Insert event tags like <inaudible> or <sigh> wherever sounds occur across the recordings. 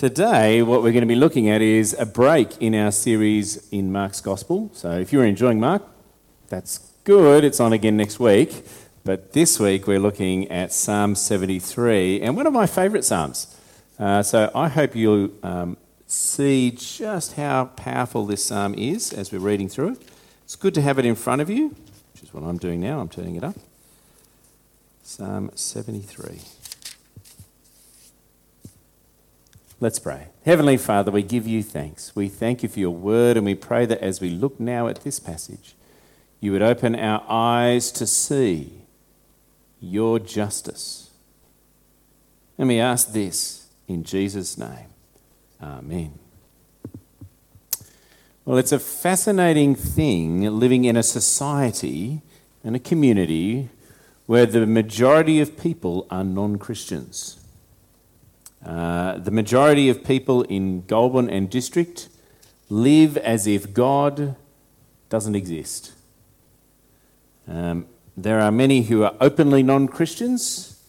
Today, what we're going to be looking at is a break in our series in Mark's Gospel. So, if you're enjoying Mark, that's good. It's on again next week. But this week, we're looking at Psalm 73, and one of my favourite Psalms. Uh, so, I hope you'll um, see just how powerful this Psalm is as we're reading through it. It's good to have it in front of you, which is what I'm doing now. I'm turning it up. Psalm 73. Let's pray. Heavenly Father, we give you thanks. We thank you for your word, and we pray that as we look now at this passage, you would open our eyes to see your justice. And we ask this in Jesus' name. Amen. Well, it's a fascinating thing living in a society and a community where the majority of people are non Christians. Uh, the majority of people in Goulburn and district live as if God doesn't exist. Um, there are many who are openly non Christians,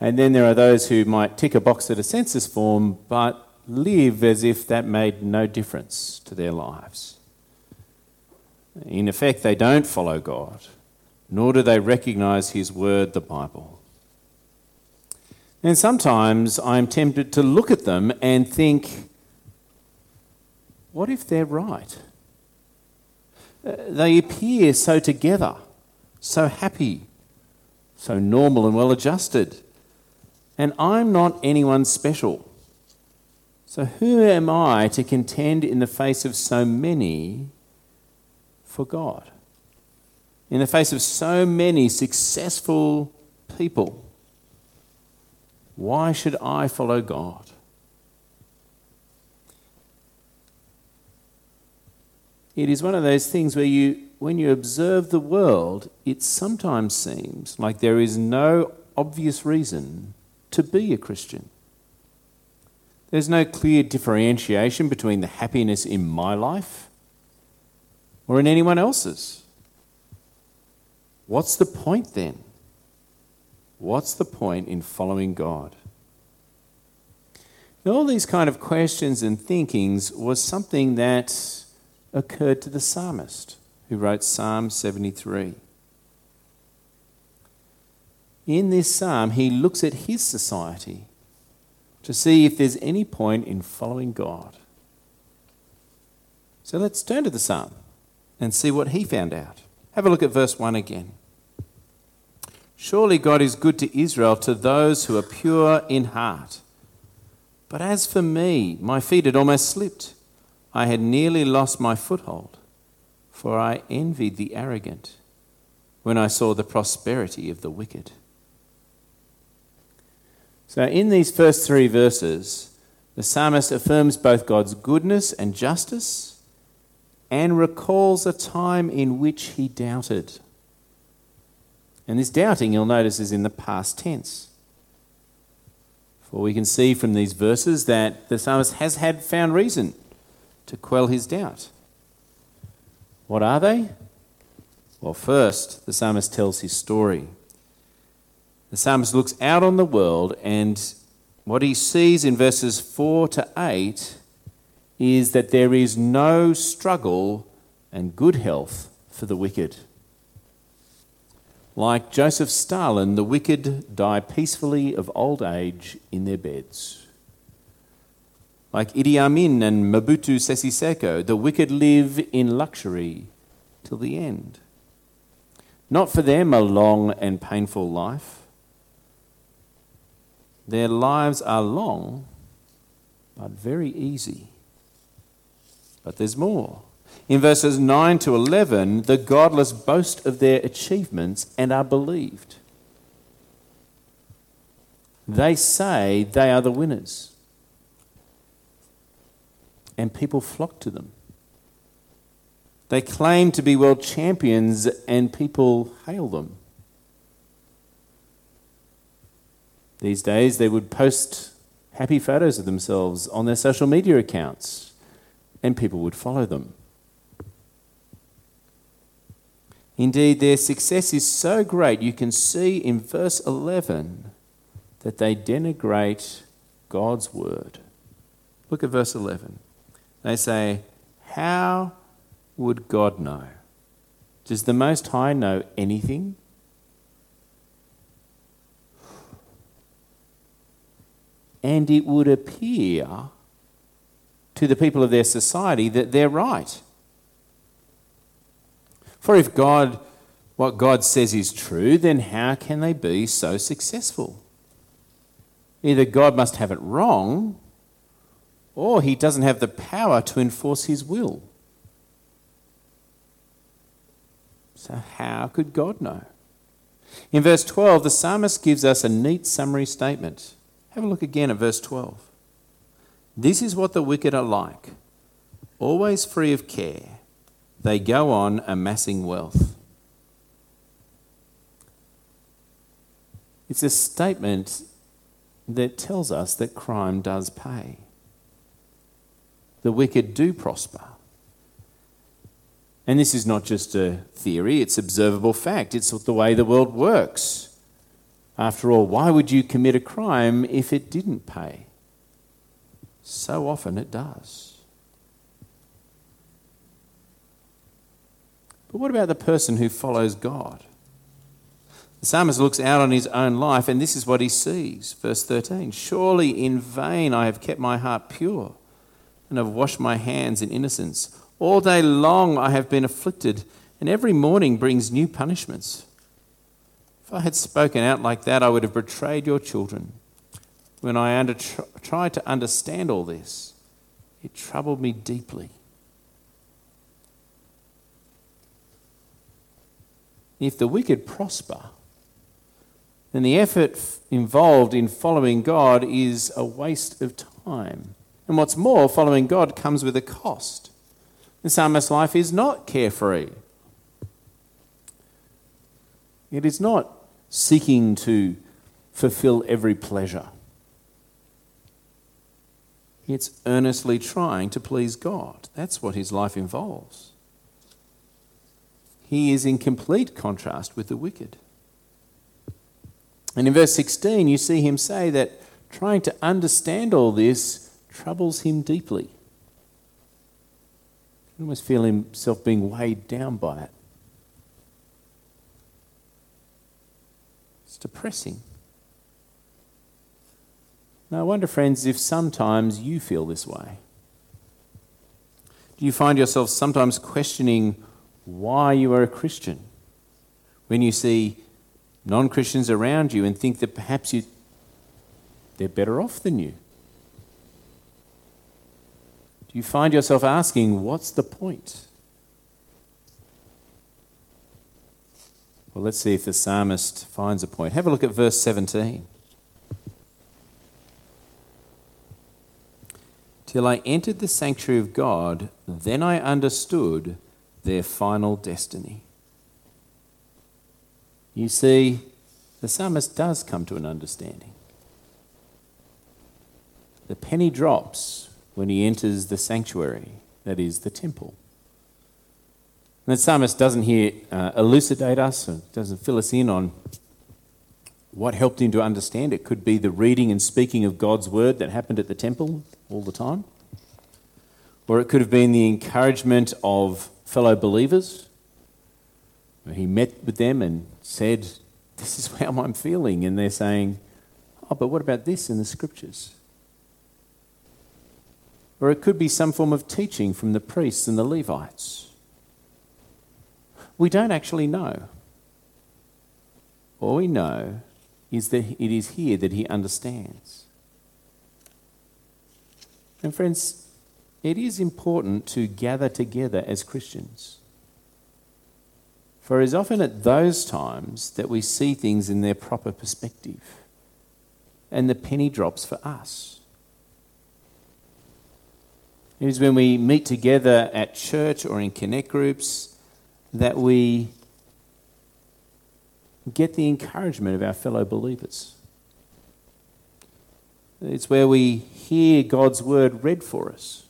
and then there are those who might tick a box at a census form but live as if that made no difference to their lives. In effect, they don't follow God, nor do they recognize His word, the Bible. And sometimes I'm tempted to look at them and think, what if they're right? Uh, they appear so together, so happy, so normal and well adjusted. And I'm not anyone special. So who am I to contend in the face of so many for God? In the face of so many successful people? Why should I follow God? It is one of those things where you, when you observe the world, it sometimes seems like there is no obvious reason to be a Christian. There's no clear differentiation between the happiness in my life or in anyone else's. What's the point then? What's the point in following God? And all these kind of questions and thinkings was something that occurred to the psalmist who wrote Psalm 73. In this psalm, he looks at his society to see if there's any point in following God. So let's turn to the psalm and see what he found out. Have a look at verse 1 again. Surely God is good to Israel, to those who are pure in heart. But as for me, my feet had almost slipped. I had nearly lost my foothold, for I envied the arrogant when I saw the prosperity of the wicked. So, in these first three verses, the psalmist affirms both God's goodness and justice and recalls a time in which he doubted. And this doubting, you'll notice, is in the past tense. For we can see from these verses that the psalmist has had found reason to quell his doubt. What are they? Well, first, the psalmist tells his story. The psalmist looks out on the world, and what he sees in verses 4 to 8 is that there is no struggle and good health for the wicked. Like Joseph Stalin, the wicked die peacefully of old age in their beds. Like Idi Amin and Mobutu Sese Seko, the wicked live in luxury till the end. Not for them a long and painful life. Their lives are long, but very easy. But there's more. In verses 9 to 11, the godless boast of their achievements and are believed. They say they are the winners, and people flock to them. They claim to be world champions, and people hail them. These days, they would post happy photos of themselves on their social media accounts, and people would follow them. Indeed, their success is so great, you can see in verse 11 that they denigrate God's word. Look at verse 11. They say, How would God know? Does the Most High know anything? And it would appear to the people of their society that they're right. For if God, what God says is true, then how can they be so successful? Either God must have it wrong, or he doesn't have the power to enforce his will. So, how could God know? In verse 12, the psalmist gives us a neat summary statement. Have a look again at verse 12. This is what the wicked are like, always free of care they go on amassing wealth. It's a statement that tells us that crime does pay. The wicked do prosper. And this is not just a theory, it's observable fact. It's the way the world works. After all, why would you commit a crime if it didn't pay? So often it does. But what about the person who follows God? The psalmist looks out on his own life, and this is what he sees. Verse 13 Surely in vain I have kept my heart pure and have washed my hands in innocence. All day long I have been afflicted, and every morning brings new punishments. If I had spoken out like that, I would have betrayed your children. When I under- tried to understand all this, it troubled me deeply. If the wicked prosper, then the effort involved in following God is a waste of time. And what's more, following God comes with a cost. The psalmist's life is not carefree. It is not seeking to fulfill every pleasure. It's earnestly trying to please God. That's what his life involves he is in complete contrast with the wicked. And in verse 16, you see him say that trying to understand all this troubles him deeply. He almost feel himself being weighed down by it. It's depressing. Now, I wonder, friends, if sometimes you feel this way. Do you find yourself sometimes questioning why you are a Christian. When you see non Christians around you and think that perhaps you, they're better off than you. Do you find yourself asking, what's the point? Well, let's see if the psalmist finds a point. Have a look at verse 17. Till I entered the sanctuary of God, then I understood their final destiny. You see, the psalmist does come to an understanding. The penny drops when he enters the sanctuary, that is, the temple. And the psalmist doesn't here uh, elucidate us, or doesn't fill us in on what helped him to understand. It could be the reading and speaking of God's word that happened at the temple all the time. Or it could have been the encouragement of fellow believers. He met with them and said, This is <laughs> how I'm feeling. And they're saying, Oh, but what about this in the scriptures? Or it could be some form of teaching from the priests and the Levites. We don't actually know. All we know is that it is here that he understands. And, friends, it is important to gather together as Christians. For it is often at those times that we see things in their proper perspective, and the penny drops for us. It is when we meet together at church or in connect groups that we get the encouragement of our fellow believers. It's where we hear God's word read for us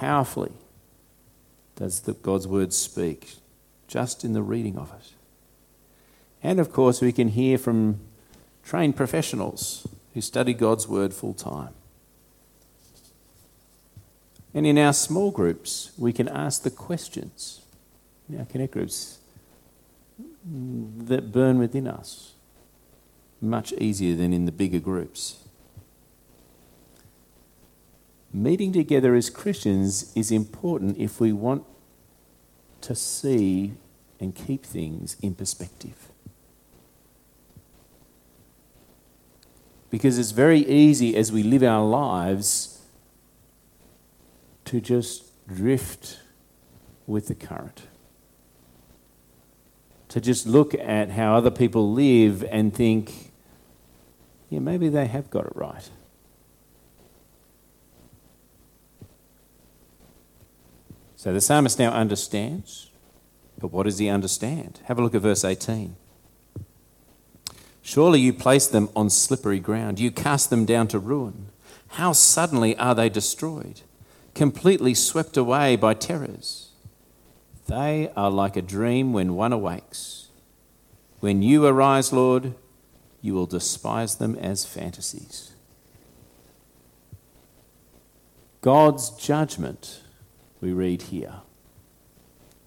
powerfully does the, God's word speak, just in the reading of it. And of course, we can hear from trained professionals who study God's word full time. And in our small groups, we can ask the questions in our connect groups that burn within us much easier than in the bigger groups. Meeting together as Christians is important if we want to see and keep things in perspective. Because it's very easy as we live our lives to just drift with the current. To just look at how other people live and think, yeah, maybe they have got it right. So the psalmist now understands, but what does he understand? Have a look at verse 18. Surely you place them on slippery ground. You cast them down to ruin. How suddenly are they destroyed, completely swept away by terrors. They are like a dream when one awakes. When you arise, Lord, you will despise them as fantasies. God's judgment, we read here,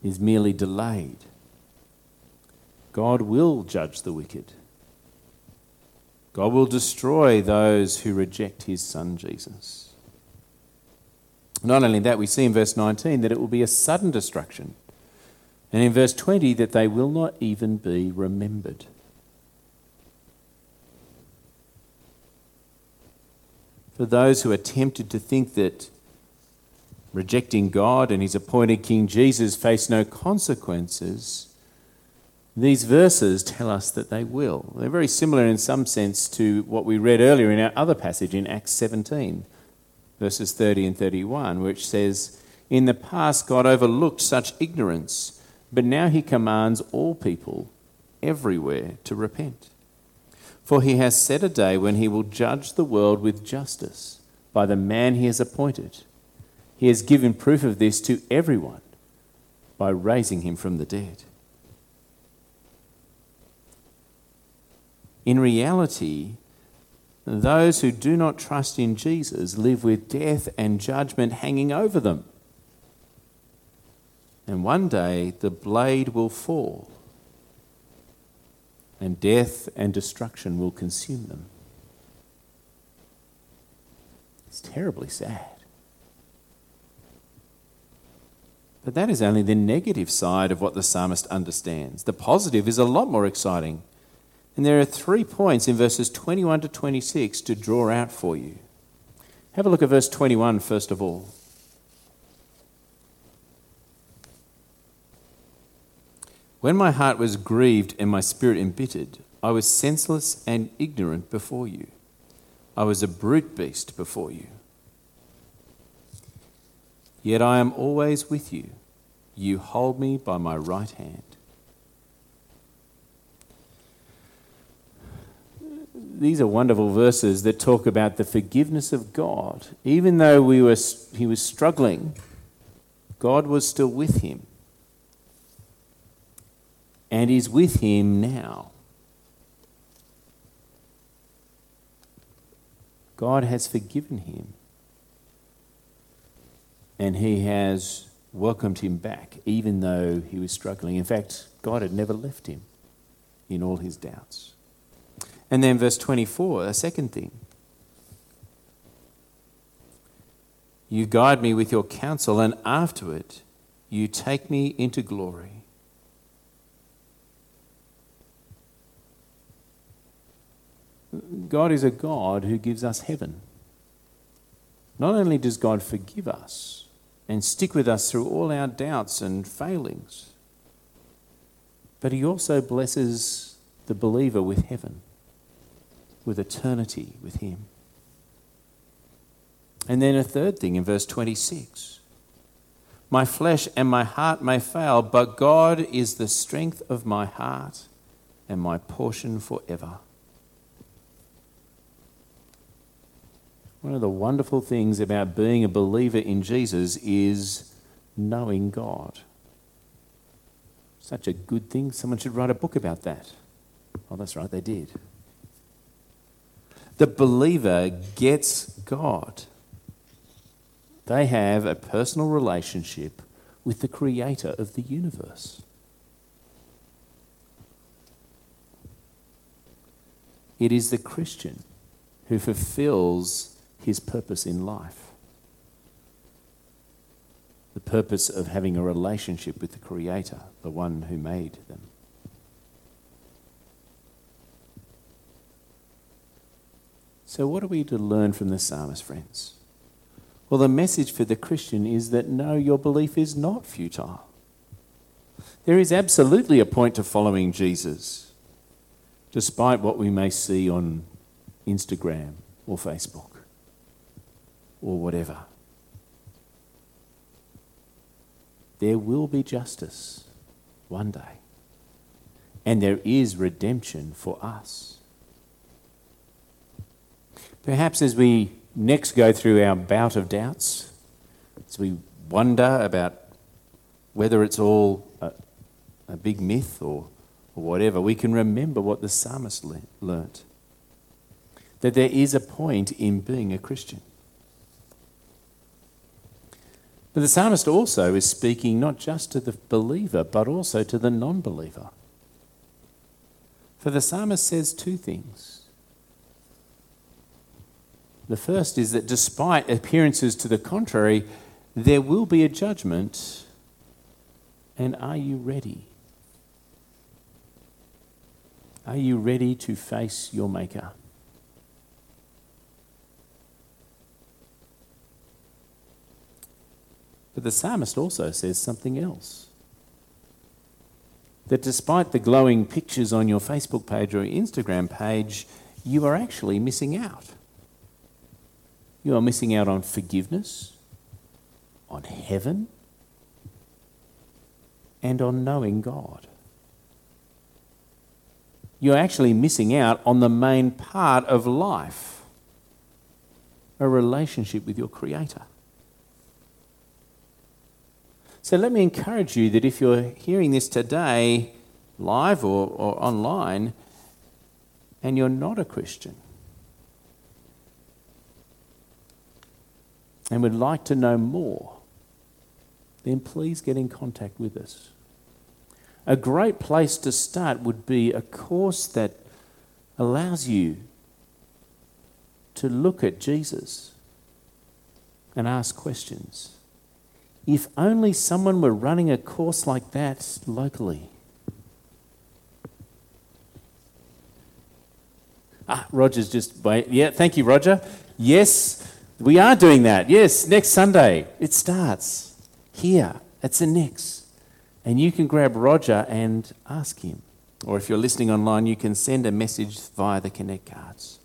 is merely delayed. God will judge the wicked. God will destroy those who reject his son Jesus. Not only that, we see in verse 19 that it will be a sudden destruction. And in verse 20, that they will not even be remembered. For those who are tempted to think that rejecting God and his appointed King Jesus face no consequences, these verses tell us that they will. They're very similar in some sense to what we read earlier in our other passage in Acts 17, verses 30 and 31, which says, In the past, God overlooked such ignorance, but now he commands all people everywhere to repent. For he has set a day when he will judge the world with justice by the man he has appointed. He has given proof of this to everyone by raising him from the dead. In reality, those who do not trust in Jesus live with death and judgment hanging over them. And one day the blade will fall, and death and destruction will consume them. It's terribly sad. But that is only the negative side of what the psalmist understands. The positive is a lot more exciting. And there are three points in verses 21 to 26 to draw out for you. Have a look at verse 21 first of all. When my heart was grieved and my spirit embittered, I was senseless and ignorant before you. I was a brute beast before you. Yet I am always with you. You hold me by my right hand. these are wonderful verses that talk about the forgiveness of God. Even though we were, he was struggling, God was still with him and is with him now. God has forgiven him and he has welcomed him back, even though he was struggling. In fact, God had never left him in all his doubts. And then verse 24, a second thing. You guide me with your counsel, and afterward you take me into glory. God is a God who gives us heaven. Not only does God forgive us and stick with us through all our doubts and failings, but He also blesses the believer with heaven with eternity with Him. And then a third thing in verse 26 My flesh and my heart may fail, but God is the strength of my heart and my portion forever. One of the wonderful things about being a believer in Jesus is knowing God. Such a good thing. Someone should write a book about that. Oh, that's right, they did. The believer gets God. They have a personal relationship with the creator of the universe. It is the Christian who fulfills his purpose in life. The purpose of having a relationship with the Creator, the one who made them. So, what are we to learn from the psalmist, friends? Well, the message for the Christian is that no, your belief is not futile. There is absolutely a point to following Jesus, despite what we may see on Instagram or Facebook or whatever. There will be justice one day, and there is redemption for us. Perhaps as we next go through our bout of doubts, as we wonder about whether it's all a, a big myth or, or whatever, we can remember what the psalmist le- learnt that there is a point in being a Christian. But the psalmist also is speaking not just to the believer, but also to the non believer. For the psalmist says two things. The first is that despite appearances to the contrary, there will be a judgment. And are you ready? Are you ready to face your Maker? But the psalmist also says something else. That despite the glowing pictures on your Facebook page or Instagram page, you are actually missing out. You are missing out on forgiveness, on heaven, and on knowing God. You're actually missing out on the main part of life a relationship with your Creator. So let me encourage you that if you're hearing this today, live or, or online, and you're not a Christian, and would like to know more, then please get in contact with us. A great place to start would be a course that allows you to look at Jesus and ask questions. If only someone were running a course like that locally. Ah, Roger's just wait. Yeah, thank you, Roger. Yes, we are doing that. Yes, next Sunday it starts here at the next, and you can grab Roger and ask him. Or if you're listening online, you can send a message via the Connect cards.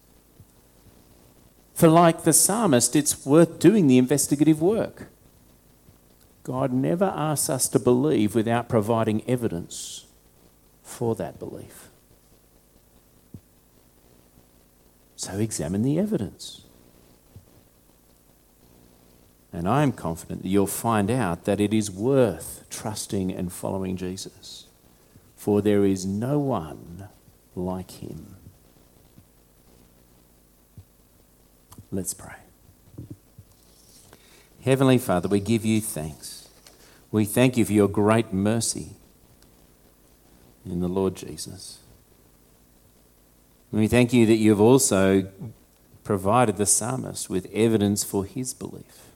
For like the psalmist, it's worth doing the investigative work. God never asks us to believe without providing evidence for that belief. So examine the evidence. And I am confident that you'll find out that it is worth trusting and following Jesus, for there is no one like him. Let's pray. Heavenly Father, we give you thanks. We thank you for your great mercy in the Lord Jesus. We thank you that you have also provided the psalmist with evidence for his belief,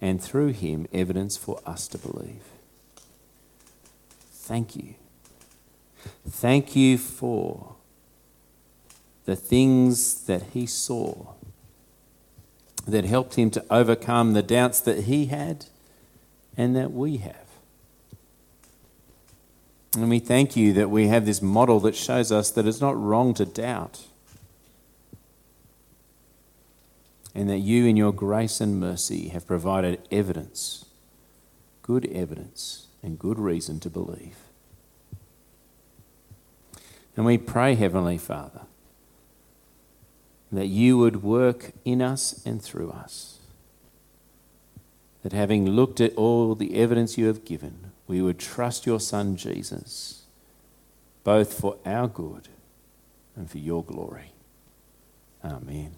and through him, evidence for us to believe. Thank you. Thank you for the things that he saw that helped him to overcome the doubts that he had and that we have. And we thank you that we have this model that shows us that it's not wrong to doubt. And that you, in your grace and mercy, have provided evidence, good evidence, and good reason to believe. And we pray, Heavenly Father, that you would work in us and through us that having looked at all the evidence you have given, we would trust your Son Jesus, both for our good and for your glory. Amen.